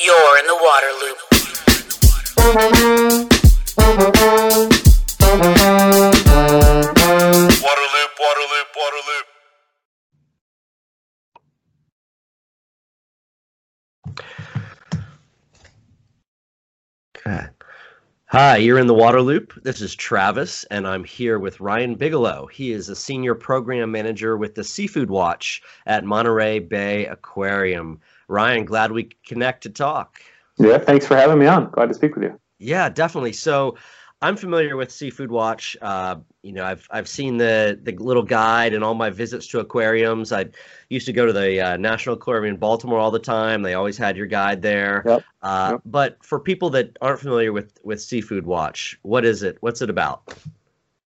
You're in the waterloop. Water loop, waterloop, water loop. Okay. Hi, you're in the Waterloop. This is Travis, and I'm here with Ryan Bigelow. He is a senior program manager with the Seafood Watch at Monterey Bay Aquarium. Ryan, glad we connect to talk. Yeah, thanks for having me on. Glad to speak with you. Yeah, definitely. So, I'm familiar with Seafood Watch. Uh, you know, I've I've seen the the little guide and all my visits to aquariums. I used to go to the uh, National Aquarium in Baltimore all the time. They always had your guide there. Yep. Uh, Yep. But for people that aren't familiar with with Seafood Watch, what is it? What's it about?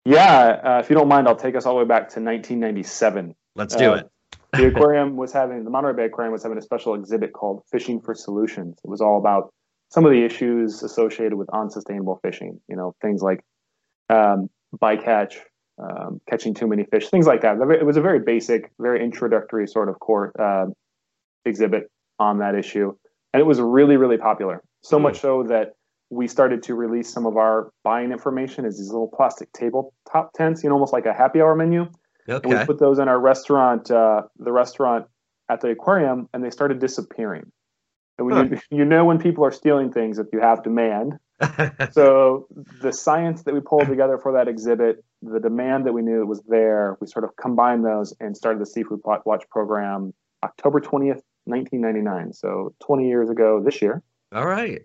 Yeah, uh, if you don't mind, I'll take us all the way back to 1997. Let's do Uh, it. The aquarium was having the Monterey Bay Aquarium was having a special exhibit called Fishing for Solutions. It was all about some of the issues associated with unsustainable fishing. You know, things like um, bycatch, um, catching too many fish, things like that. It was a very basic, very introductory sort of core uh, exhibit on that issue, and it was really, really popular. So Hmm. much so that we started to release some of our buying information as these little plastic tabletop tents, you know, almost like a happy hour menu. And we put those in our restaurant, uh, the restaurant at the aquarium, and they started disappearing. And when you, you know when people are stealing things if you have demand. So the science that we pulled together for that exhibit, the demand that we knew was there, we sort of combined those and started the Seafood Plot Watch program October 20th, 1999. So 20 years ago this year. All right.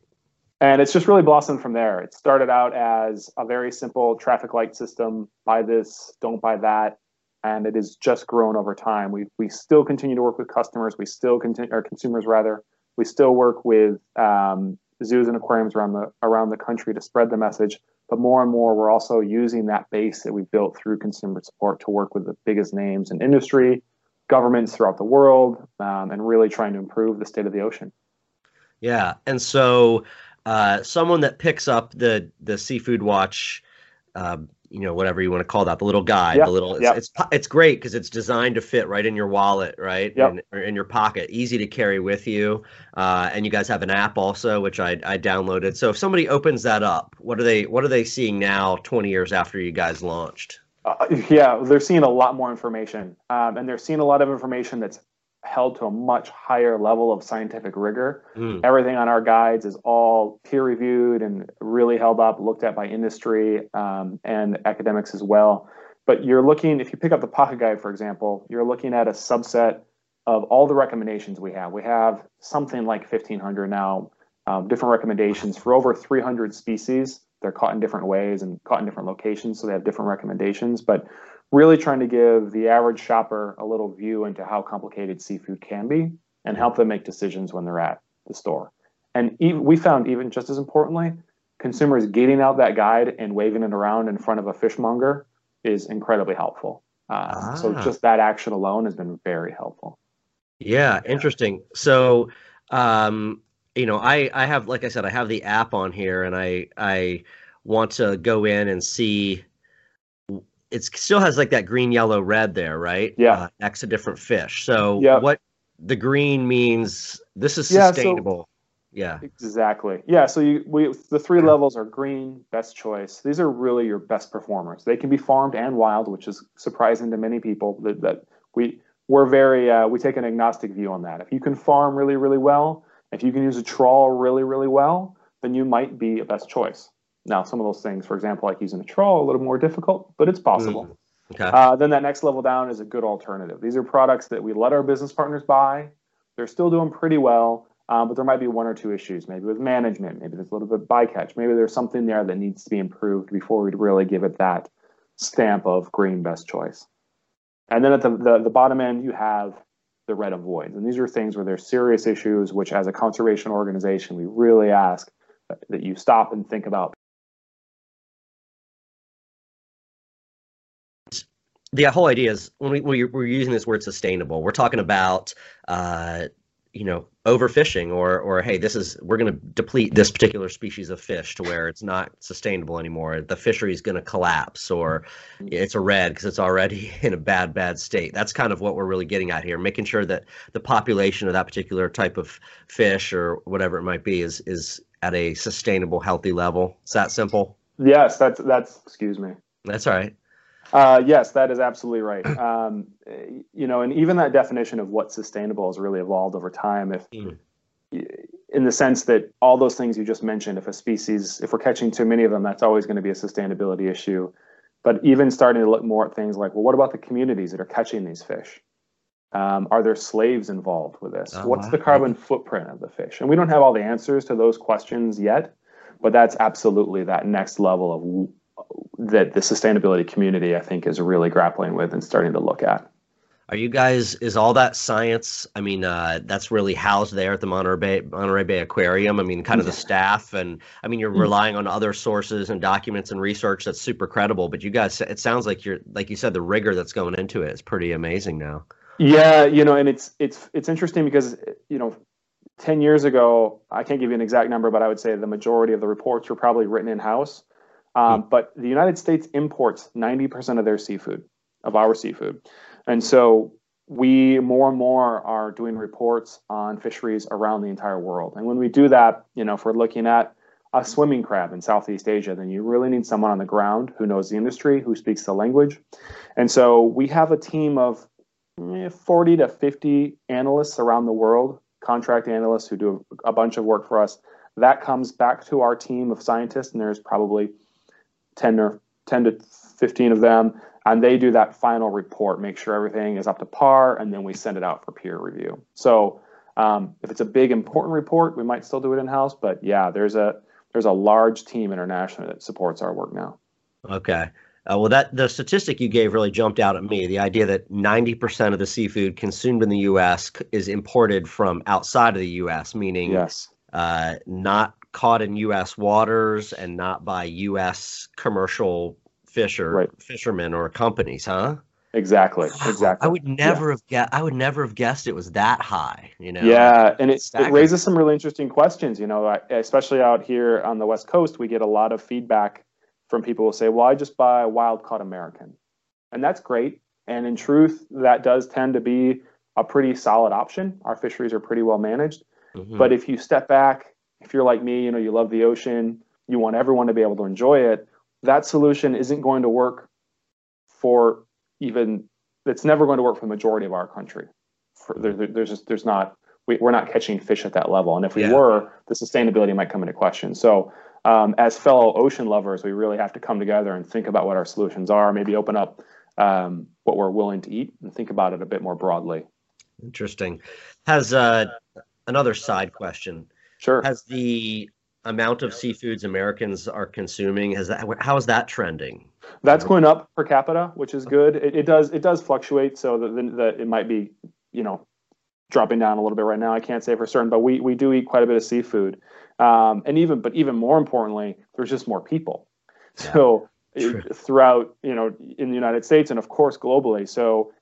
And it's just really blossomed from there. It started out as a very simple traffic light system buy this, don't buy that. And it has just grown over time. We, we still continue to work with customers. We still continue, our consumers rather. We still work with um, zoos and aquariums around the around the country to spread the message. But more and more, we're also using that base that we've built through consumer support to work with the biggest names in industry, governments throughout the world, um, and really trying to improve the state of the ocean. Yeah. And so, uh, someone that picks up the the Seafood Watch, um, you know, whatever you want to call that, the little guide, Yeah, the little, it's yeah. it's, it's great because it's designed to fit right in your wallet, right? Yep. In, or in your pocket, easy to carry with you. Uh, and you guys have an app also, which I I downloaded. So if somebody opens that up, what are they what are they seeing now, 20 years after you guys launched? Uh, yeah, they're seeing a lot more information, um, and they're seeing a lot of information that's held to a much higher level of scientific rigor. Mm, Everything on our guides is all peer reviewed and really held up, looked at by industry um, and academics as well. But you're looking, if you pick up the pocket guide, for example, you're looking at a subset of all the recommendations we have. We have something like 1,500 now, um, different recommendations for over 300 species. They're caught in different ways and caught in different locations, so they have different recommendations. But really trying to give the average shopper a little view into how complicated seafood can be and help them make decisions when they're at the store. And even, we found, even just as importantly, consumers getting out that guide and waving it around in front of a fishmonger is incredibly helpful. Uh, So Ah. just that action alone has been very helpful. Yeah, interesting. So, um, you know, I I have like I said, I have the app on here, and I I want to go in and see. It still has like that green, yellow, red there, right? Yeah. Uh, next to different fish. So Yeah. what the green means? This is Yeah, so- sustainable. Yeah. Exactly. Yeah. So you, we, the three levels are green, best choice. These are really your best performers. They can be farmed and wild, which is surprising to many people. That, that we we're very uh, we take an agnostic view on that. If you can farm really, really well, if you can use a trawl really, really well, then you might be a best choice. Now, some of those things, for example, like using a trawl, a little more difficult, but it's possible. Okay. Uh, then that next level down is a good alternative. These are products that we let our business partners buy. They're still doing pretty well, um, but there might be one or two issues, maybe with management, maybe there's a little bit of bycatch, maybe there's something there that needs to be improved before we'd really give it that stamp of green best choice. And then at the, the, the bottom end, you have the red avoids. And these are things where there's serious issues, which as a conservation organization, we really ask that you stop and think about the whole idea is when we when we're using this word sustainable, we're talking about uh, you know overfishing or or hey this is we're going to deplete this particular species of fish to where it's not sustainable anymore the fishery is going to collapse or it's a red because it's already in a bad bad state that's kind of what we're really getting at here making sure that the population of that particular type of fish or whatever it might be is is at a sustainable healthy level it's that simple Yes, that's that's. Excuse me. that's all right Uh, yes, that is absolutely right. Um, you know, and even that definition of what sustainable has really evolved over time. If, Mm. in the sense that all those things you just mentioned, if a species, if we're catching too many of them, that's always going to be a sustainability issue. But even starting to look more at things like, well, what about the communities that are catching these fish? Um, are there slaves involved with this? Oh, What's the carbon footprint of the fish? And we don't have all the answers to those questions yet, but that's absolutely that next level of that the sustainability community I think is really grappling with and starting to look at. Are you guys? Is all that science? I mean, uh, that's really housed there at the Monterey Bay, Monterey Bay Aquarium. I mean, kind of the staff, and I mean, you're relying on other sources and documents and research that's super credible. But you guys, it sounds like you're, like you said, the rigor that's going into it is pretty amazing now. Yeah, you know, and it's it's it's interesting because you know, ten years ago, I can't give you an exact number, but I would say the majority of the reports were probably written in house. Um, But the United States imports ninety percent of their seafood, of our seafood, and so we more and more are doing reports on fisheries around the entire world. And when we do that, you know, if we're looking at a swimming crab in Southeast Asia, then you really need someone on the ground who knows the industry, who speaks the language. And so we have a team of eh, 40 to 50 analysts around the world, contract analysts who do a bunch of work for us. That comes back to our team of scientists, and there's probably 10 or 10 to 15 of them. And they do that final report, make sure everything is up to par, and then we send it out for peer review. So um, if it's a big important report, we might still do it in house. But yeah, there's a there's a large team internationally that supports our work now. Okay. Uh, well, that the statistic you gave really jumped out at me. The idea that 90% of the seafood consumed in the U.S. is imported from outside of the U.S., meaning Yes. uh, not caught in U.S. waters and not by U.S. commercial fisher Right. fishermen or companies, huh? Exactly. Exactly. I would never have guessed. I would never have guessed it was that high. You know. Yeah, and it, it raises some really interesting questions. You know, especially out here on the West Coast, we get a lot of feedback from people who say, "Well, I just buy wild caught American," and that's great. And in truth, that does tend to be a pretty solid option. Our fisheries are pretty well managed. Mhm. But if you step back, if you're like me, you know, you love the ocean, you want everyone to be able to enjoy it, that solution isn't going to work for even it's never going to work for the majority of our country. For, there, there- there's just there's not we, we're not catching fish at that level, and if we Yeah. were, the sustainability might come into question. So, um, as fellow ocean lovers, we really have to come together and think about what our solutions are. Maybe open up um, what we're willing to eat and think about it a bit more broadly. Interesting. Has uh, another side question. Sure. Has the amount of seafoods Americans are consuming has that how is that trending? That's going up per capita, which is good. It, it does it does fluctuate, so that it might be you know dropping down a little bit right now. I can't say for certain, but we we do eat quite a bit of seafood, um, and even but even more importantly, there's just more people. So True. it- throughout you know in the United States and of course globally. So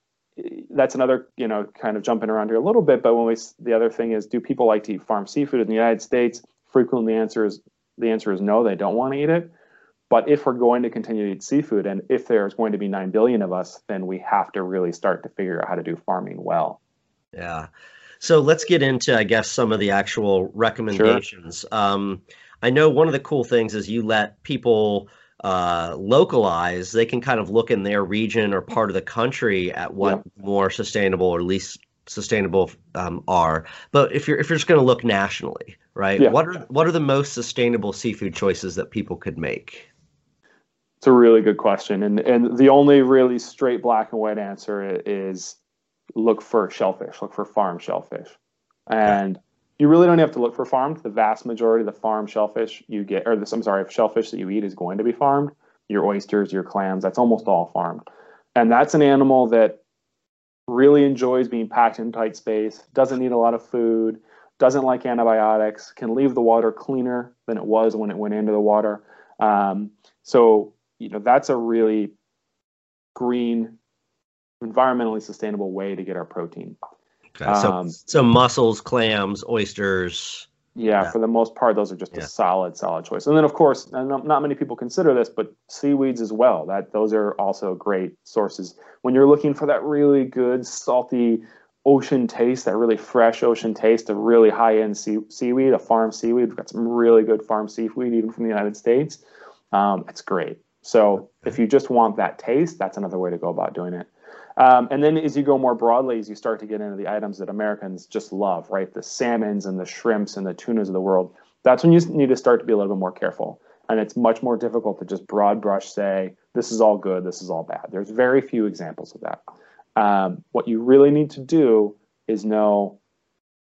that's another you know kind of jumping around here a little bit. But when we the other thing is, do people like to eat farm seafood in the United States? Frequently, the answer is the answer is no. They don't want to eat it. But if we're going to continue to eat seafood, and if there's going to be 9 billion of us, then we have to really start to figure out how to do farming well. Yeah. So let's get into, I guess, some of the actual recommendations. Um, I know one of the cool things is you let people uh, localize. They can kind of look in their region or part of the country at what more sustainable or least sustainable um, are. But if you're if you're just going to look nationally, right? Yeah. What are what are the most sustainable seafood choices that people could make? It's a really good question. And, and the only really straight black and white answer is look for shellfish, look for farm shellfish. And you really don't have to look for farmed. The vast majority of the farm shellfish you get, or this, I'm sorry, shellfish that you eat is going to be farmed. Your oysters, your clams, that's almost all farmed. And that's an animal that really enjoys being packed in tight space, doesn't need a lot of food, doesn't like antibiotics, can leave the water cleaner than it was when it went into the water. Um, so, you know, that's a really green, environmentally sustainable way to get our protein. Okay. So Um, so mussels, clams, oysters. Yeah, Yeah. for the most part, those are just Yeah. a solid, solid choice. And then, of course, not, not many people consider this, but seaweeds as well. That those are also great sources when you're looking for that really good, salty ocean taste, that really fresh ocean taste of really high-end sea, seaweed, a farm seaweed. We've got some really good farm seaweed, even from the United States. Um, it's great. So if you just want that taste, that's another way to go about doing it. Um, and then as you go more broadly, as you start to get into the items that Americans just love, right? The salmons and the shrimps and the tunas of the world, that's when you need to start to be a little bit more careful. And it's much more difficult to just broad brush say, this is all good, this is all bad. There's very few examples of that. Um, what you really need to do is know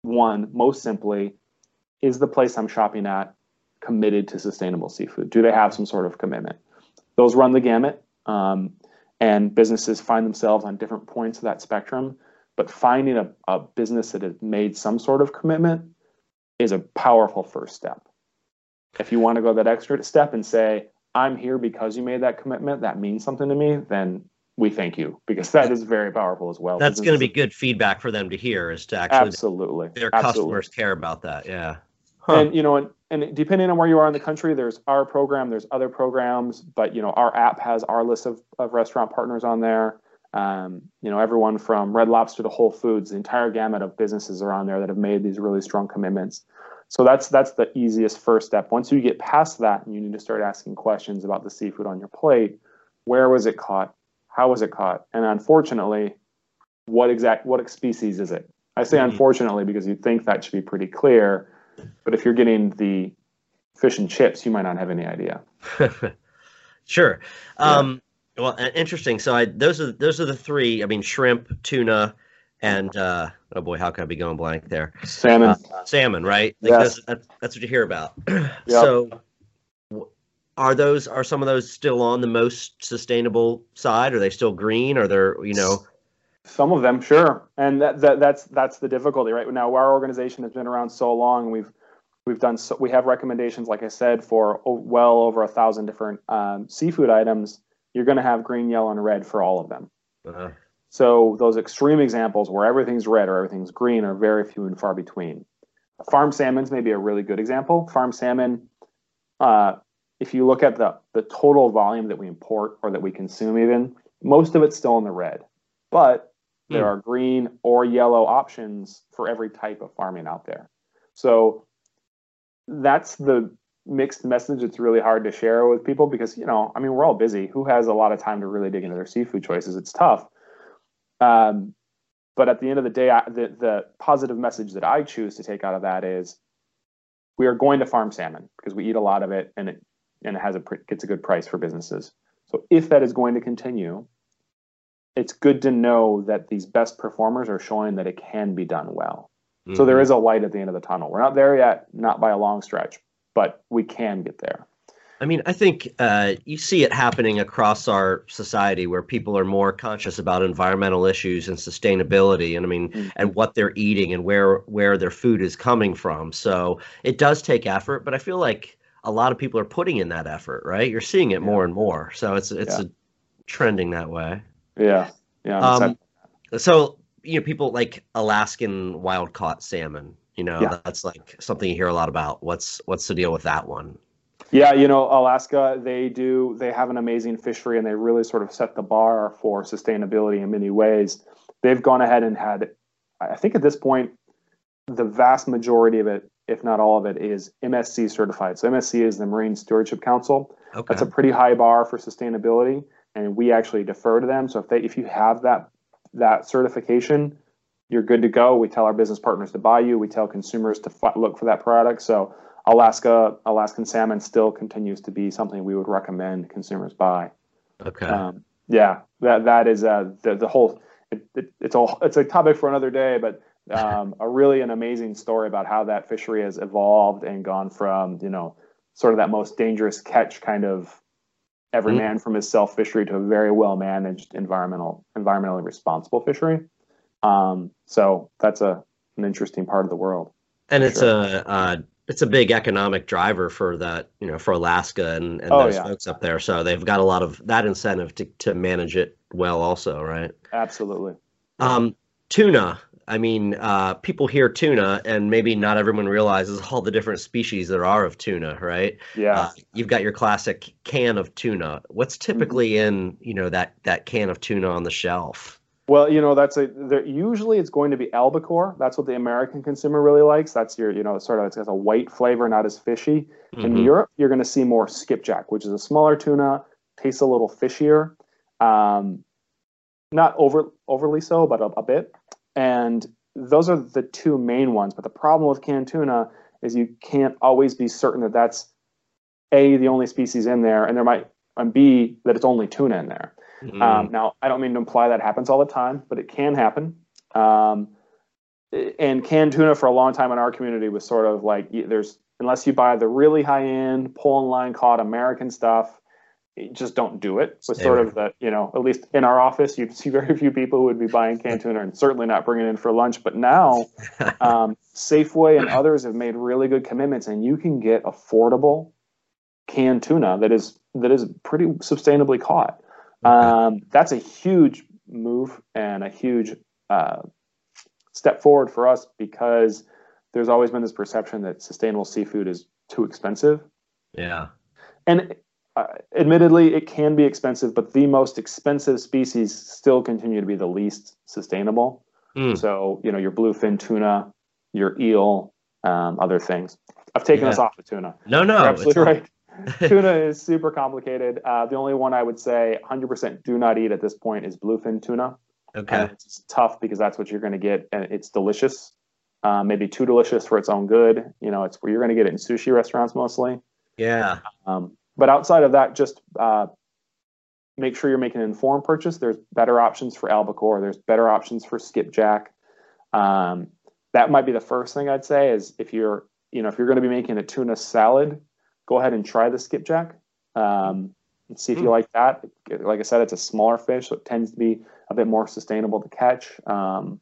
one, most simply, is the place I'm shopping at committed to sustainable seafood? Do they have some sort of commitment? Those run the gamut. Um, and businesses find themselves on different points of that spectrum. But finding a, a business that has made some sort of commitment is a powerful first step. If you want to go that extra step and say, I'm here because you made that commitment, that means something to me, then we thank you because that is very powerful as well. That's going to be good feedback for them to hear is to actually absolutely their absolutely. customers care about that. Yeah. Huh. And you know, and, and depending on where you are in the country, there's our program, there's other programs, but you know, our app has our list of, of restaurant partners on there. Um, you know, everyone from Red Lobster to Whole Foods, the entire gamut of businesses are on there that have made these really strong commitments. So that's that's the easiest first step. Once you get past that, and you need to start asking questions about the seafood on your plate. Where was it caught? How was it caught? And unfortunately, what exact what species is it? I say Mhm. unfortunately because you'd think that should be pretty clear, but if you're getting the fish and chips, you might not have any idea. sure. Yeah. Um, well, interesting. So I those are those are the three. I mean, shrimp, tuna, and uh, oh boy, how can I be going blank there? Salmon. Uh, salmon, right? Like Yes. that's, that's what you hear about. So, are those are some of those still on the most sustainable side? Are they still green? Are there you know? Some of them, sure, and that, that that's that's the difficulty, right? Now, our organization has been around so long, we've we've done so, we have recommendations, like I said, for well over a thousand different um, seafood items. You're going to have green, yellow, and red for all of them. Uh, So those extreme examples where everything's red or everything's green are very few and far between. Farm salmon's maybe a really good example. Farm salmon, uh, if you look at the the total volume that we import or that we consume, even most of it's still in the red, but there Hmm. are green or yellow options for every type of farming out there. So that's the mixed message. It's really hard to share with people because you know, I mean, we're all busy. Who has a lot of time to really dig into their seafood choices? It's tough. Um, but at the end of the day, I, the the positive message that I choose to take out of that is we are going to farm salmon because we eat a lot of it and it and it has a gets a good price for businesses. So if that is going to continue, it's good to know that these best performers are showing that it can be done well. So there mhm. is a light at the end of the tunnel. We're not there yet, not by a long stretch, but we can get there. I mean, I think uh, you see it happening across our society where people are more conscious about environmental issues and sustainability, and I mean, Mhm. and what they're eating and where where their food is coming from. So it does take effort, but I feel like a lot of people are putting in that effort, right? You're seeing it Yeah. more and more, so it's it's Yeah. a trending that way. Yeah, yeah. Um, so you know, people like Alaskan wild caught salmon. You know, Yeah. that's like something you hear a lot about. What's what's the deal with that one? Yeah, you know, Alaska, they do, they have an amazing fishery and they really sort of set the bar for sustainability in many ways. They've gone ahead and had, I think at this point, the vast majority of it, if not all of it, is MSC certified. So MSC is the Marine Stewardship Council. Okay. That's a pretty high bar for sustainability, and we actually defer to them. So if they, if you have that that certification, you're good to go. We tell our business partners to buy you. We tell consumers to f- look for that product. So Alaska Alaskan salmon still continues to be something we would recommend consumers buy. okay. Um, yeah, that that is uh, the the whole. It, it, it's a it's a topic for another day, but um, a really an amazing story about how that fishery has evolved and gone from you know sort of that most dangerous catch kind of every Mhm. man from his self fishery to a very well managed environmental environmentally responsible fishery. Um, so that's a an interesting part of the world. and it's sure. a uh, it's a big economic driver for that you know for Alaska and, and Oh, those yeah. folks up there. So they've got a lot of that incentive to to manage it well, also, right? Absolutely. Um, tuna. I mean, uh, people hear tuna, and maybe not everyone realizes all the different species there are of tuna, right? Yeah. Uh, you've got your classic can of tuna. What's typically in, you know, that that can of tuna on the shelf? Well, you know, that's a there, usually it's going to be albacore. That's what the American consumer really likes. That's your, you know, sort of it's got a white flavor, not as fishy. In Mhm. Europe, you're going to see more skipjack, which is a smaller tuna, tastes a little fishier, um, not over overly so, but a, a bit. And those are the two main ones. But the problem with canned tuna is you can't always be certain that that's a the only species in there, and there might and b that it's only tuna in there. Mm. Um, now, I don't mean to imply that happens all the time, but it can happen. Um, and canned tuna for a long time in our community was sort of like there's unless you buy the really high end pole and line caught American stuff, just don't do it. Was sort of the you know at least in our office you'd see very few people who would be buying canned tuna and certainly not bringing it in for lunch. But now um, Safeway and others have made really good commitments, and you can get affordable canned tuna that is that is pretty sustainably caught. Um, that's a huge move and a huge uh, step forward for us because there's always been this perception that sustainable seafood is too expensive. yeah. And uh, admittedly, it can be expensive, but the most expensive species still continue to be the least sustainable. Mm. So, you know, your bluefin tuna, your eel, um, other things. I've taken Yeah. us off the tuna. No, no. You're absolutely right. tuna is super complicated. Uh, the only one I would say 100% do not eat at this point is bluefin tuna. Okay. And it's tough because that's what you're going to get, and it's delicious. Uh, maybe too delicious for its own good. You know, it's where you're going to get it in sushi restaurants mostly. Yeah. Um, but outside of that, just uh, make sure you're making an informed purchase. There's better options for albacore. There's better options for skipjack. Um, that might be the first thing I'd say is if you're, you know, if you're going to be making a tuna salad, go ahead and try the skipjack. Um, and see if you Hmm. like that. Like I said, it's a smaller fish, so it tends to be a bit more sustainable to catch. Um,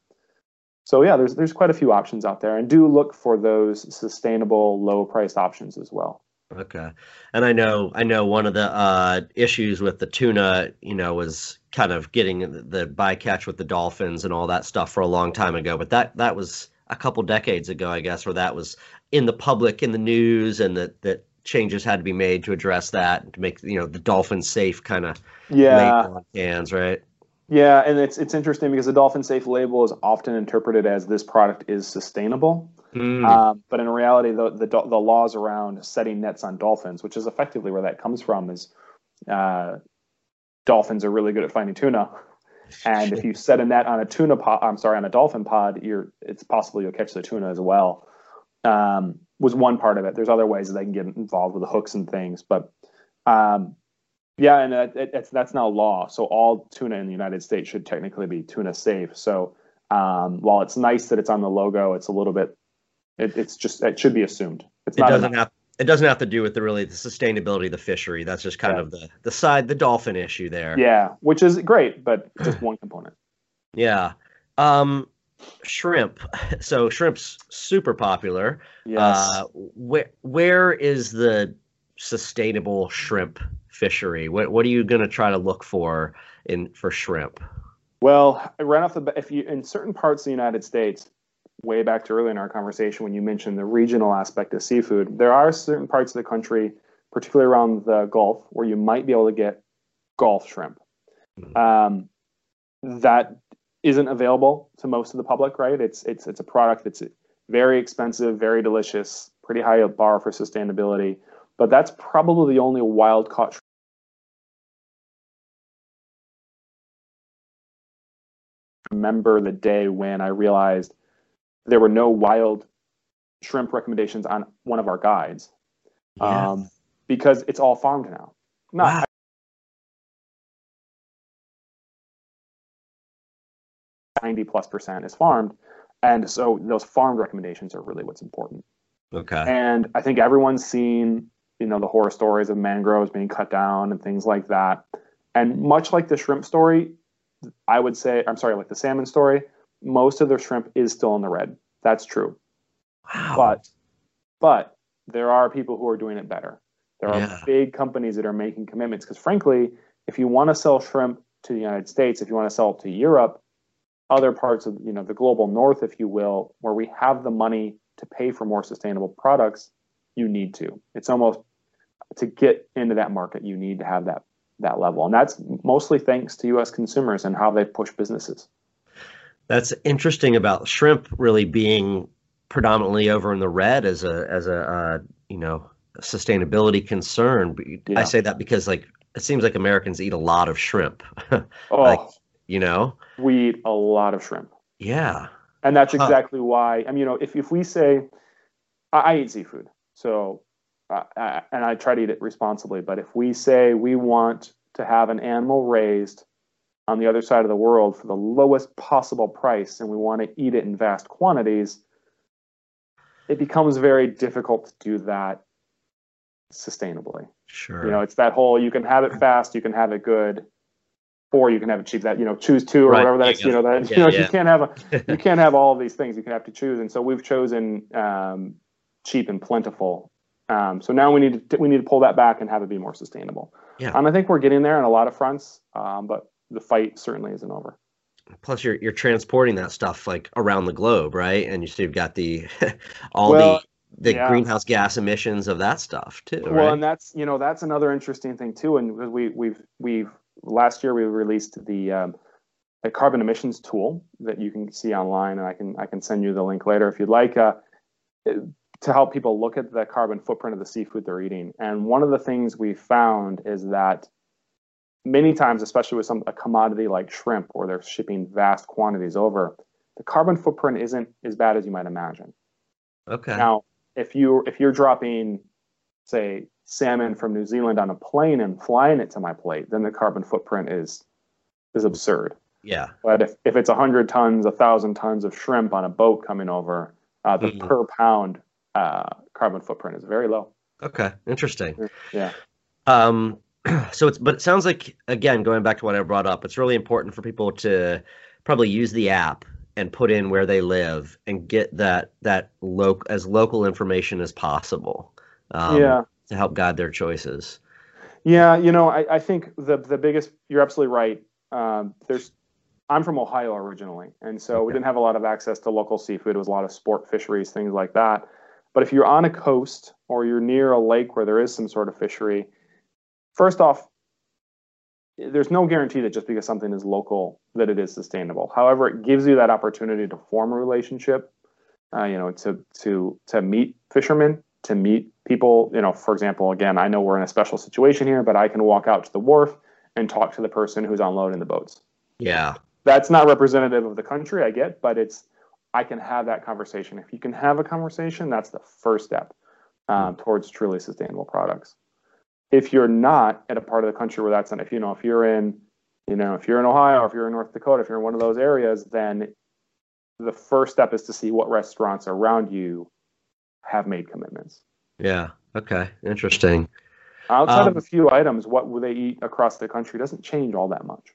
so yeah, there's there's quite a few options out there, and do look for those sustainable, low priced options as well. Okay. And I know I know one of the uh, issues with the tuna, you know, was kind of getting the, bycatch with the dolphins and all that stuff for a long time ago. But that that was a couple decades ago, I guess, where that was in the public, in the news, and that that changes had to be made to address that to make you know the dolphin safe kind of Yeah, cans, right? yeah, and it's it's interesting because the dolphin safe label is often interpreted as this product is sustainable, Mm, um, but in reality, the, the the laws around setting nets on dolphins, which is effectively where that comes from, is uh, dolphins are really good at finding tuna. And if you set a net on a tuna pod, I'm sorry, on a dolphin pod, you're it's possible you'll catch the tuna as well. Um, was one part of it. There's other ways that they can get involved with the hooks and things, but um, yeah, and it, it, it's, that's now law. So all tuna in the United States should technically be tuna safe. So um, while it's nice that it's on the logo, it's a little bit. It, it's just it should be assumed. It's it not doesn't enough. have it doesn't have to do with the really the sustainability of the fishery. That's just kind Yeah. of the the side the dolphin issue there. Yeah, which is great, but just one component. Yeah. Um, shrimp. So shrimp's super popular. Yes. Uh, where where is the sustainable shrimp fishery? What what are you going to try to look for in for shrimp? Well, right off the bat, if you in certain parts of the United States, way back to early in our conversation when you mentioned the regional aspect of seafood, there are certain parts of the country, particularly around the Gulf, where you might be able to get Gulf shrimp. Um, that isn't available to most of the public, right? It's it's it's a product that's very expensive, very delicious, pretty high bar for sustainability, but that's probably the only wild caught remember the day when I realized there were no wild shrimp recommendations on one of our guides Yeah. um, because it's all farmed now. Not Wow. ninety plus percent is farmed, and so those farmed recommendations are really what's important. Okay. And I think everyone's seen, you know, the horror stories of mangroves being cut down and things like that. And much like the shrimp story, I would say, I'm sorry, like the salmon story, most of the shrimp is still in the red. That's true. Wow. But but there are people who are doing it better. There are Yeah. big companies that are making commitments because frankly, if you want to sell shrimp to the United States, if you want to sell it to Europe, other parts of you know the global north, if you will, where we have the money to pay for more sustainable products, you need to. It's almost to get into that market, you need to have that that level, and that's mostly thanks to U.S. consumers and how they push businesses. That's interesting about shrimp really being predominantly over in the red as a as a uh, you know sustainability concern. Yeah. I say that because like it seems like Americans eat a lot of shrimp. oh, like, you know, we eat a lot of shrimp. Yeah, and that's exactly huh. why. I mean, you know, if if we say I, I eat seafood, so uh, I, and I try to eat it responsibly, but if we say we want to have an animal raised on the other side of the world for the lowest possible price and we want to eat it in vast quantities, it becomes very difficult to do that sustainably. Sure. You know, it's that whole you can have it fast, you can have it good, or you can have it cheap. That you know, choose two or right. whatever that's you know that yeah, you know yeah. you can't have a you can't have all of these things. You can have to choose, and so we've chosen um, cheap and plentiful. Um, so now we need to we need to pull that back and have it be more sustainable. Yeah. And I think we're getting there on a lot of fronts, um, but the fight certainly isn't over. Plus, you're you're transporting that stuff like around the globe, right? And you still got the all well, the the yeah. greenhouse gas emissions of that stuff too. Well, right? and that's you know that's another interesting thing too. And we we've we've last year we released the um, the carbon emissions tool that you can see online, and I can I can send you the link later if you'd like. Uh, to help people look at the carbon footprint of the seafood they're eating. And one of the things we found is that many times, especially with some a commodity like shrimp, where they're shipping vast quantities over, the carbon footprint isn't as bad as you might imagine. Okay. Now, if you if you're dropping, say, salmon from New Zealand on a plane and flying it to my plate, then the carbon footprint is is absurd. Yeah. But if, if it's hundred tons, a thousand tons of shrimp on a boat coming over, uh, the mm-hmm. per pound uh, carbon footprint is very low. Okay, interesting. Yeah. Um, so it's but it sounds like again going back to what I brought up, it's really important for people to probably use the app and put in where they live and get that that local as local information as possible. Um, yeah. To help guide their choices. Yeah, you know, I, I think the the biggest. You're absolutely right. Um, there's I'm from Ohio originally, and so okay. we didn't have a lot of access to local seafood. It was a lot of sport fisheries, things like that. But if you're on a coast or you're near a lake where there is some sort of fishery, first off, there's no guarantee that just because something is local that it is sustainable. However, it gives you that opportunity to form a relationship, uh, you know, to to to meet fishermen, to meet people. You know, for example, again, I know we're in a special situation here, but I can walk out to the wharf and talk to the person who's unloading the boats. Yeah, that's not representative of the country, I get, but it's I can have that conversation. If you can have a conversation, that's the first step um, towards truly sustainable products. If you're not at a part of the country where that's not, if you know, if you're in, you know, if you're in Ohio, if you're in North Dakota, if you're in one of those areas, then the first step is to see what restaurants around you have made commitments. Yeah. Okay. Interesting. Outside um, of a few items, what they eat across the country doesn't change all that much.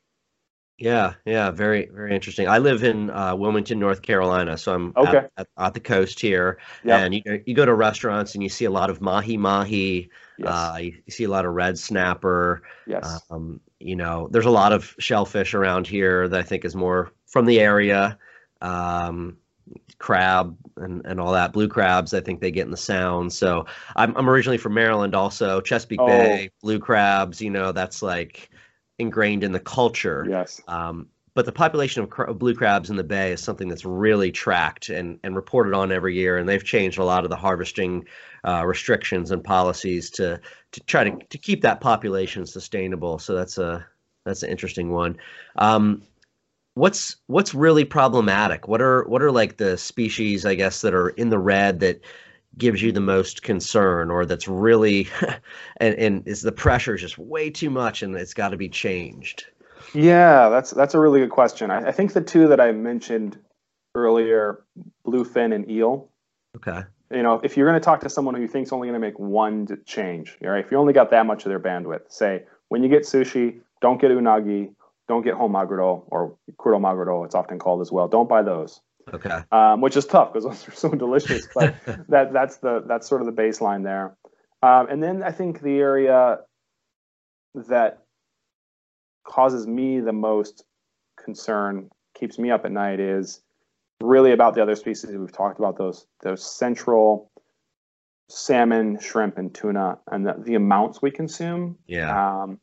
Yeah, yeah, very, very interesting. I live in uh, Wilmington, North Carolina, so I'm okay. at, at, at the coast here. Yep. And you you go to restaurants and you see a lot of mahi mahi. Yes. Uh, you, you, see a lot of red snapper. Yes. Um, you know, there's a lot of shellfish around here that I think is more from the area. Um, crab and, and all that blue crabs i think they get in the sound so i'm, I'm originally from maryland also chesapeake oh. bay blue crabs you know that's like ingrained in the culture. Yes. Um, but the population of, cr- of, blue crabs in the bay is something that's really tracked and, and reported on every year, and they've changed a lot of the harvesting uh, restrictions and policies to to try to, to keep that population sustainable. So that's a that's an interesting one. Um, what's what's really problematic? What are what are like the species I guess that are in the red that gives you the most concern or that's really and, and is the pressure just way too much and it's got to be changed? Yeah that's that's a really good question. I, I, think the two that i mentioned earlier bluefin and eel. Okay. You know if you're going to talk to someone who you think's only going to make one change all right? If you only got that much of their bandwidth say when you get sushi don't get unagi don't get honmaguro or kuro maguro it's often called as well. Don't buy those Okay. Um, which is tough because those are so delicious, but that that's the that's sort of the baseline there. Um, and then I think the area that causes me the most concern keeps me up at night is really about the other species we've talked about those those central salmon, shrimp, and tuna, and the, the amounts we consume. Yeah. Um,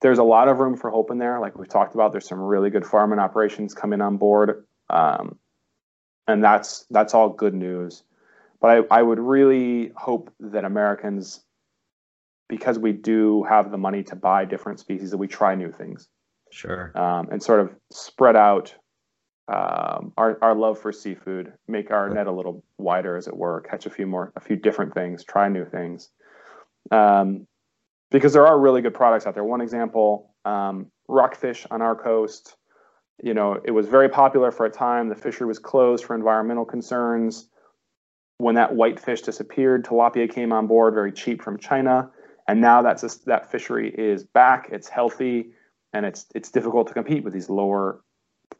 there's a lot of room for hope in there. Like we've talked about, there's some really good farming operations coming on board, um, and that's that's all good news. But I, I would really hope that Americans, because we do have the money to buy different species, that we try new things Sure. um, and sort of spread out um, our, our love for seafood, make our net a little wider, as it were, catch a few more, a few different things, try new things. Um, because there are really good products out there. One example, um, rockfish on our coast. You know, it was very popular for a time. The fishery was closed for environmental concerns. When that whitefish disappeared, tilapia came on board very cheap from China, and now that's a, that fishery is back. It's healthy and it's it's difficult to compete with these lower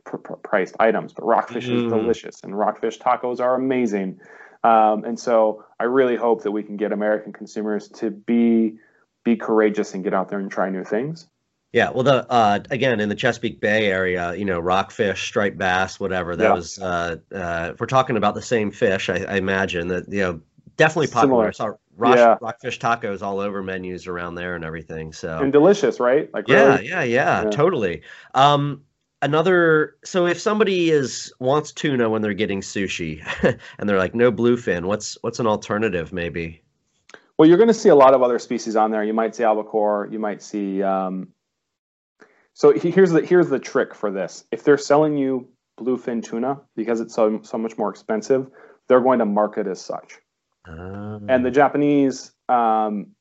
pr- pr- priced items. But rockfish Mm. is delicious, and rockfish tacos are amazing. Um, and so I really hope that we can get American consumers to be be courageous and get out there and try new things. Yeah, well, the uh, again in the Chesapeake Bay area, you know, rockfish, striped bass, whatever. That Yeah. was. Uh, uh, if we're talking about the same fish, I, I imagine that you know definitely popular. Similar. I saw rock, Yeah. rockfish tacos all over menus around there and everything. So And delicious, right? Like yeah, really? yeah, yeah, Yeah. totally. Um, another. So if somebody is wants tuna when they're getting sushi, and they're like no bluefin, what's what's an alternative maybe? Well, you're going to see a lot of other species on there. You might see albacore. You might see. Um, so here's the here's the trick for this. If they're selling you bluefin tuna because it's so so much more expensive, they're going to market as such. Um, And the Japanese um,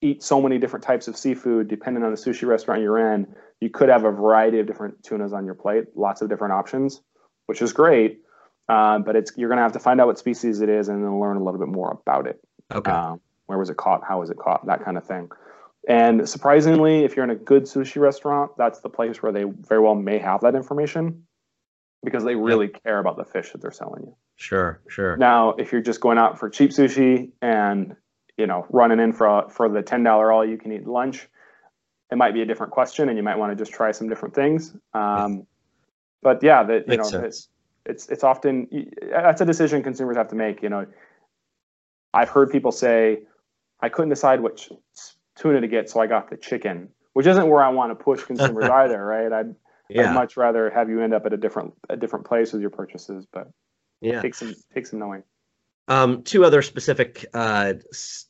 eat so many different types of seafood. Depending on the sushi restaurant you're in, you could have a variety of different tunas on your plate, lots of different options, which is great. Um, but it's you're going to have to find out what species it is and then learn a little bit more about it. okay, Um, where was it caught? How was it caught? That kind of thing. And surprisingly, if you're in a good sushi restaurant, that's the place where they very well may have that information because they really care about the fish that they're selling you. sure, sure. Now, if you're just going out for cheap sushi and you know running in for for the ten dollar all you can eat lunch, it might be a different question, and you might want to just try some different things. Um, but yeah, that you know, it's it's it's often that's a decision consumers have to make. You know, I've heard people say, "I couldn't decide which tuna to get, so I got the chicken," which isn't where I want to push consumers either, right? I'd, Yeah, I'd much rather have you end up at a different a different place with your purchases, but yeah. take some take some knowing. Um, two other specific uh,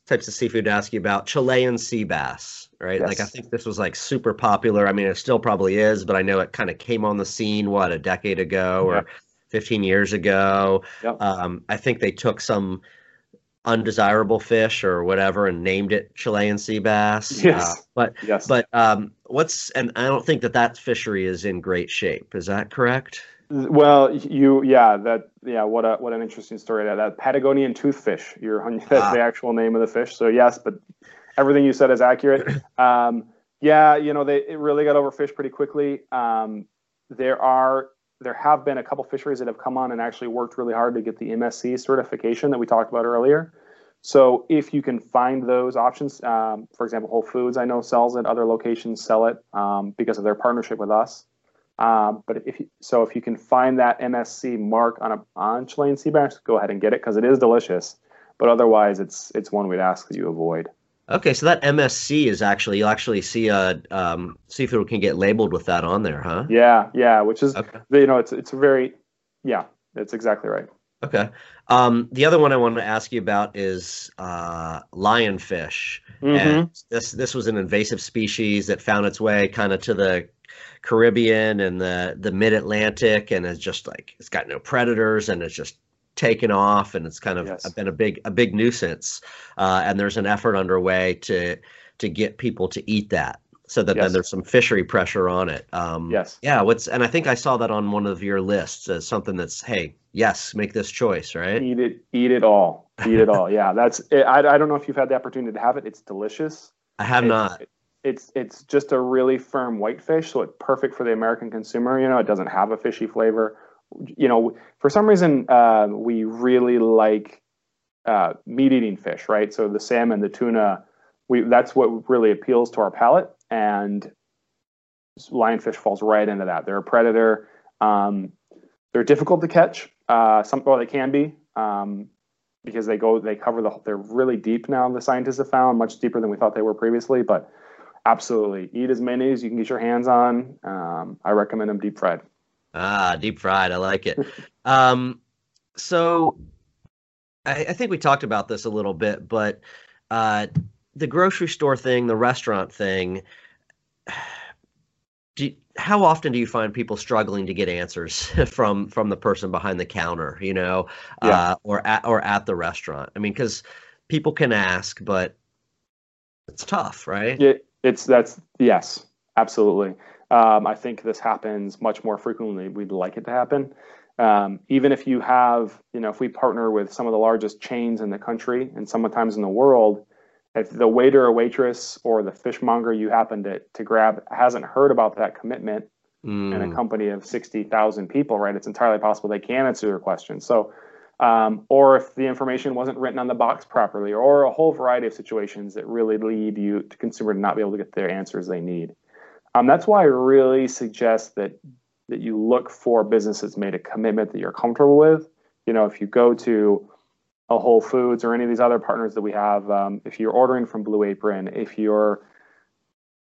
types of seafood to ask you about: Chilean sea bass, right? Like I think this was like super popular. I mean, it still probably is, but I know it kind of came on the scene what a decade ago Yeah. or 15 years ago. Yep. Um, I think they took some undesirable fish or whatever and named it Chilean sea bass. Yes. Uh, but Yes. but um, what's and I don't think that that fishery is in great shape. Is that correct? Well, you, yeah, that, yeah, what a, what an interesting story. That, that Patagonian toothfish, your, that's Ah. the actual name of the fish. So yes, but everything you said is accurate. Um, yeah, you know, they it really got overfished pretty quickly. Um, there are, there have been a couple fisheries that have come on and actually worked really hard to get the MSC certification that we talked about earlier. So if you can find those options, um, for example, Whole Foods, I know sells it. Other locations sell it um, because of their partnership with us. Um, but if you, so, if you can find that MSC mark on a on Chilean sea bass, go ahead and get it because it is delicious. But otherwise, it's it's one we'd ask that you avoid. Okay, so that MSC is actually you'll actually see a um, seafood can get labeled with that on there, huh? Yeah, yeah, which is Okay. you know it's it's very yeah, that's exactly right. Okay. Um, the other one I wanted to ask you about is uh, lionfish. Mm-hmm. And this this was an invasive species that found its way kind of to the Caribbean and the the Mid Atlantic, and it's just like it's got no predators, and it's just taken off, and it's kind of Yes. been a big a big nuisance. Uh, and there's an effort underway to to get people to eat that, so that then there's some fishery pressure on it. Um, Yes. Yeah. What's and I think I saw that on one of your lists as something that's hey yes make this choice right. Eat it, eat it all, eat it all. Yeah, that's. I I don't know if you've had the opportunity to have it. It's delicious. I have It- not. It's it's just a really firm whitefish, so it's perfect for the American consumer. You know, it doesn't have a fishy flavor. You know, for some reason, uh, we really like uh, meat eating fish, right? So the salmon, the tuna, we that's what really appeals to our palate. And lionfish falls right into that. They're a predator. Um, they're difficult to catch. Uh, some, well, they can be um, because they go, they cover the, they're really deep now. The scientists have found much deeper than we thought they were previously. But absolutely, eat as many as you can get your hands on. Um, I recommend them deep fried. Ah, deep fried. I like it. um, so I, I think we talked about this a little bit, but uh, the grocery store thing, the restaurant thing. Do, how often do you find people struggling to get answers from from the person behind the counter, you know, Yeah. uh, or at or at the restaurant? I mean, because people can ask, but it's tough, right? Yeah, it's that's yes, absolutely. Um, I think this happens much more frequently than we'd like it to happen. Um, even if you have, you know, if we partner with some of the largest chains in the country and sometimes in the world, if the waiter or waitress or the fishmonger you happen to, to grab hasn't heard about that commitment in a Mm, company of 60,000 people, right? It's entirely possible they can answer your question. So, um, or if the information wasn't written on the box properly, or a whole variety of situations that really lead you to consumer to not be able to get their answers they need. Um, that's why I really suggest that that you look for businesses made a commitment that you're comfortable with. You know, if you go to a Whole Foods or any of these other partners that we have, um, if you're ordering from Blue Apron, if you're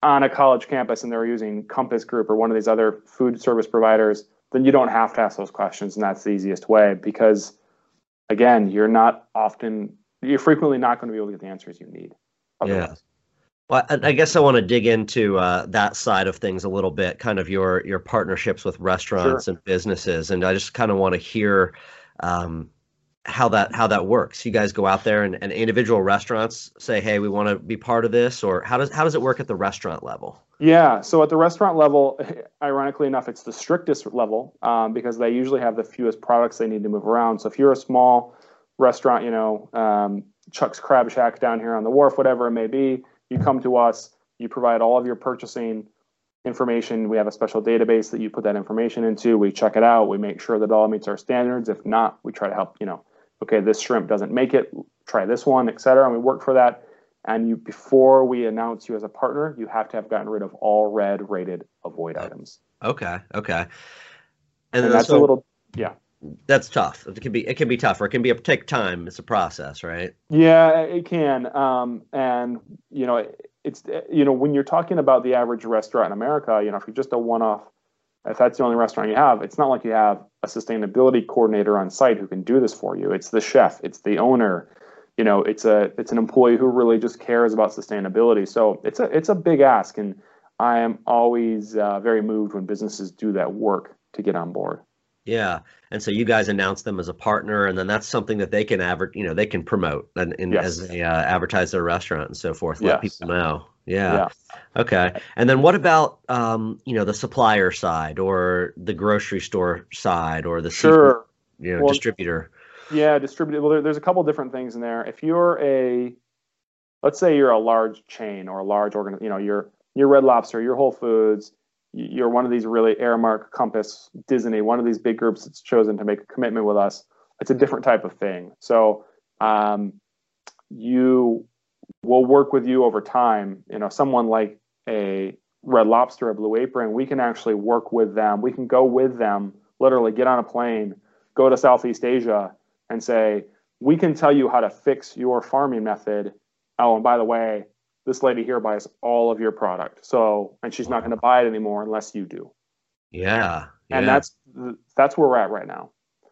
on a college campus and they're using Compass Group or one of these other food service providers, then you don't have to ask those questions, and that's the easiest way because, again, you're not often, you're frequently not going to be able to get the answers you need. yeah. Well, I, I guess I want to dig into uh, that side of things a little bit, kind of your your partnerships with restaurants and businesses, and I just kind of want to hear um, how that how that works. You guys go out there and, and individual restaurants say, "Hey, we want to be part of this," or how does how does it work at the restaurant level? Yeah. So at the restaurant level, ironically enough, it's the strictest level um, because they usually have the fewest products they need to move around. So if you're a small restaurant, you know, um, Chuck's Crab Shack down here on the wharf, whatever it may be, you come to us, you provide all of your purchasing information. We have a special database that you put that information into. We check it out. We make sure that all meets our standards. If not, we try to help, you know, okay, this shrimp doesn't make it, try this one, et cetera. And we work for that. And you, before we announce you as a partner, you have to have gotten rid of all red rated avoid items. Okay, okay, and, And that's so a little, yeah. That's tough. It can be it can be tough, or it can be a, take time. It's a process, right? Yeah, it can. Um, and you know, it's you know, when you're talking about the average restaurant in America, you know, if you're just a one-off, if that's the only restaurant you have, it's not like you have a sustainability coordinator on site who can do this for you. It's the chef, it's the owner, you know, it's a it's an employee who really just cares about sustainability. So it's a it's a big ask, and I am always uh, very moved when businesses do that work to get on board. Yeah, and so you guys announce them as a partner, and then that's something that they can advert, you know, they can promote and, and Yes. as they uh, advertise their restaurant and so forth. Let Yes. people know. Yeah. Yeah. Okay. And then what about um, you know, the supplier side or the grocery store side or the seafood, Sure. you know, Well, distributor? Yeah, distributed. Well, there, there's a couple different things in there. If you're a, let's say you're a large chain or a large organ, you know, you're you're Red Lobster, you're Whole Foods, you're one of these really Aramark, Compass, Disney, one of these big groups that's chosen to make a commitment with us. It's a different type of thing. So, um, you will work with you over time. You know, someone like a Red Lobster, a Blue Apron, we can actually work with them. We can go with them, literally get on a plane, go to Southeast Asia, and say, we can tell you how to fix your farming method. Oh, and by the way, this lady here buys all of your product. So, and she's not going to buy it anymore unless you do. Yeah. And yeah. that's that's where we're at right now.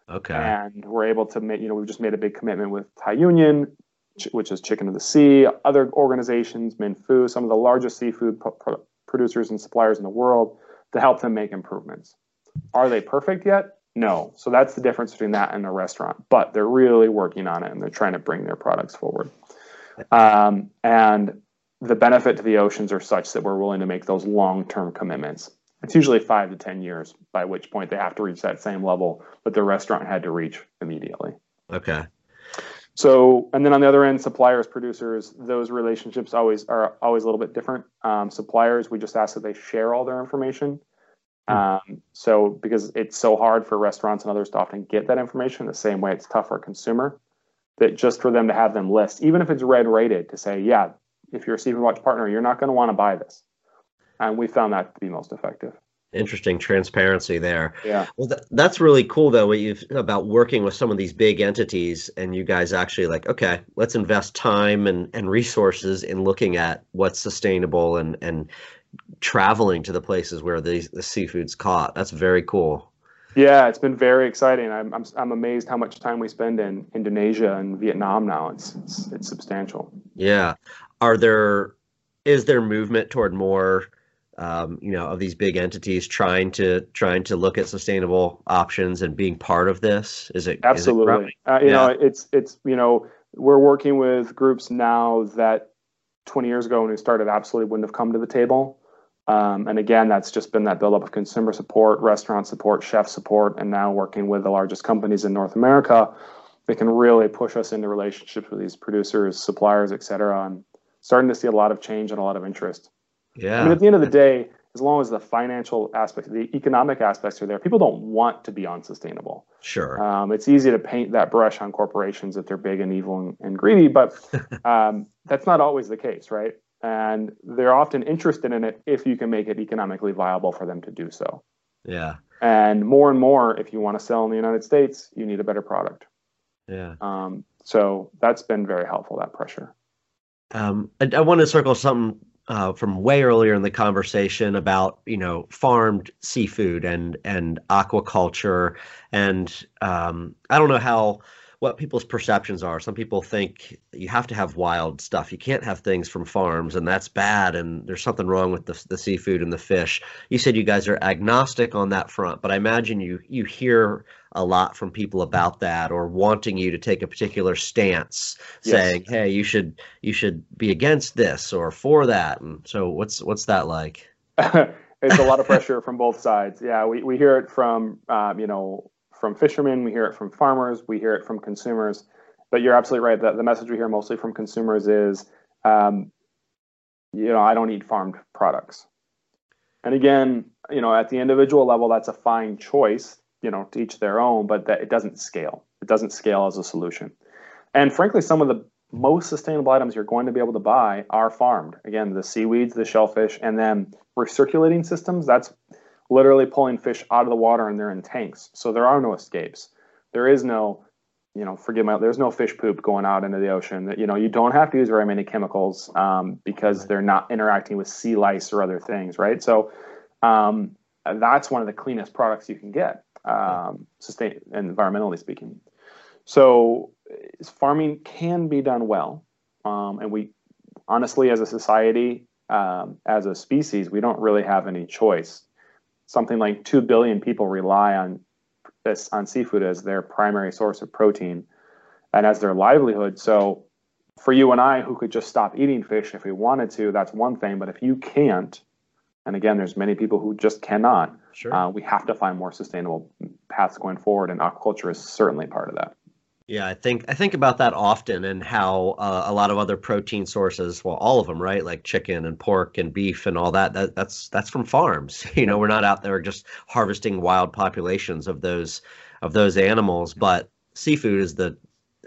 okay. And we're able to make, you know, we've just made a big commitment with Thai Union, ch- which is Chicken of the Sea, other organizations, Minh Phu, some of the largest seafood pro- pro- producers and suppliers in the world to help them make improvements. Are they perfect yet? No. So that's the difference between that and a restaurant. But they're really working on it and they're trying to bring their products forward. Um, and the benefit to the oceans are such that we're willing to make those long term commitments. It's usually five to 10 years, by which point they have to reach that same level that the restaurant had to reach immediately. Okay. So, and then on the other end, suppliers, producers, those relationships always are always a little bit different. Um, suppliers, we just ask that they share all their information. Um, so, because it's so hard for restaurants and others to often get that information, the same way it's tough for a consumer, that just for them to have them list, even if it's red rated, to say, yeah, if you're a Seafood Watch partner, you're not going to want to buy this. and we found that to be most effective. Interesting transparency there. Yeah. Well, th- that's really cool, though. What you've about working with some of these big entities, and you guys actually like, okay, let's invest time and, and resources in looking at what's sustainable and and traveling to the places where the the seafood's caught. That's very cool. Yeah, it's been very exciting. I'm I'm I'm amazed how much time we spend in Indonesia and Vietnam now. It's it's, it's substantial. Yeah. Are there is there movement toward more um, you know, of these big entities trying to trying to look at sustainable options and being part of this? Is it absolutely? Is it uh, you yeah. know, it's it's you know, we're working with groups now that 20 years ago when we started absolutely wouldn't have come to the table. Um, and again, that's just been that buildup of consumer support, restaurant support, chef support, and now working with the largest companies in North America that can really push us into relationships with these producers, suppliers, et cetera, and starting to see a lot of change and a lot of interest. Yeah. I mean, at the end of the day, as long as the financial aspects, the economic aspects are there, people don't want to be unsustainable. Sure. Um, it's easy to paint that brush on corporations that they're big and evil and, and greedy, but um, that's not always the case, right? And they're often interested in it if you can make it economically viable for them to do so. Yeah. And more and more, if you want to sell in the United States, you need a better product. Yeah. Um, so that's been very helpful, that pressure. Um, I, I want to circle something uh, from way earlier in the conversation about you know farmed seafood and and aquaculture. And um, I don't know how what people's perceptions are. Some people think you have to have wild stuff. You can't have things from farms, and that's bad. And there's something wrong with the, the seafood and the fish. You said you guys are agnostic on that front, but I imagine you you hear a lot from people about that or wanting you to take a particular stance, Yes. saying, "Hey, you should you should be against this or for that." And so, what's what's that like? it's a lot of pressure from both sides. Yeah, we, we hear it from um, you know from fishermen, we hear it from farmers, we hear it from consumers. But you're absolutely right. The, the message we hear mostly from consumers is, um, you know, I don't eat farmed products. And again, you know, at the individual level, that's a fine choice. You know, to each their own, but that it doesn't scale. It doesn't scale as a solution. And frankly, some of the most sustainable items you're going to be able to buy are farmed. Again, the seaweeds, the shellfish, and then recirculating systems. That's literally pulling fish out of the water and they're in tanks. So there are no escapes. There is no, you know, forgive my, there's no fish poop going out into the ocean. That you know, you don't have to use very many chemicals um, because they're not interacting with sea lice or other things, right? So um, that's one of the cleanest products you can get, um, sustain environmentally speaking. So farming can be done well, um, and we honestly, as a society, um, as a species, we don't really have any choice. Something like two billion people rely on this on seafood as their primary source of protein and as their livelihood. So, for you and I, who could just stop eating fish if we wanted to, that's one thing. But if you can't, and again, there's many people who just cannot, Sure. uh, we have to find more sustainable paths going forward, and aquaculture is certainly part of that. Yeah, I think I think about that often and how uh, a lot of other protein sources, well, all of them, right? Like chicken and pork and beef and all that, that that's that's from farms. You know, we're not out there just harvesting wild populations of those of those animals, but seafood is the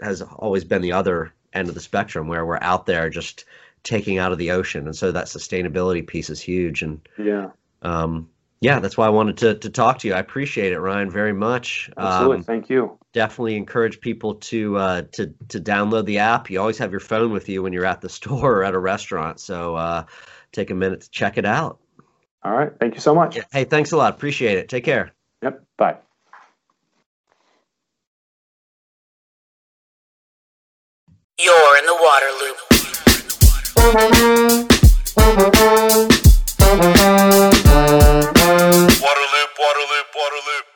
has always been the other end of the spectrum where we're out there just taking out of the ocean. And so that sustainability piece is huge and Yeah, um yeah, that's why I wanted to to talk to you. I appreciate it, Ryan, very much. absolutely. Um, Thank you. definitely encourage people to uh, to to download the app. You always have your phone with you when you're at the store or at a restaurant, so uh, take a minute to check it out. All right. Thank you so much. Yeah. Hey, thanks a lot. Appreciate it. Take care. Yep. Bye. You're in the water loop. Water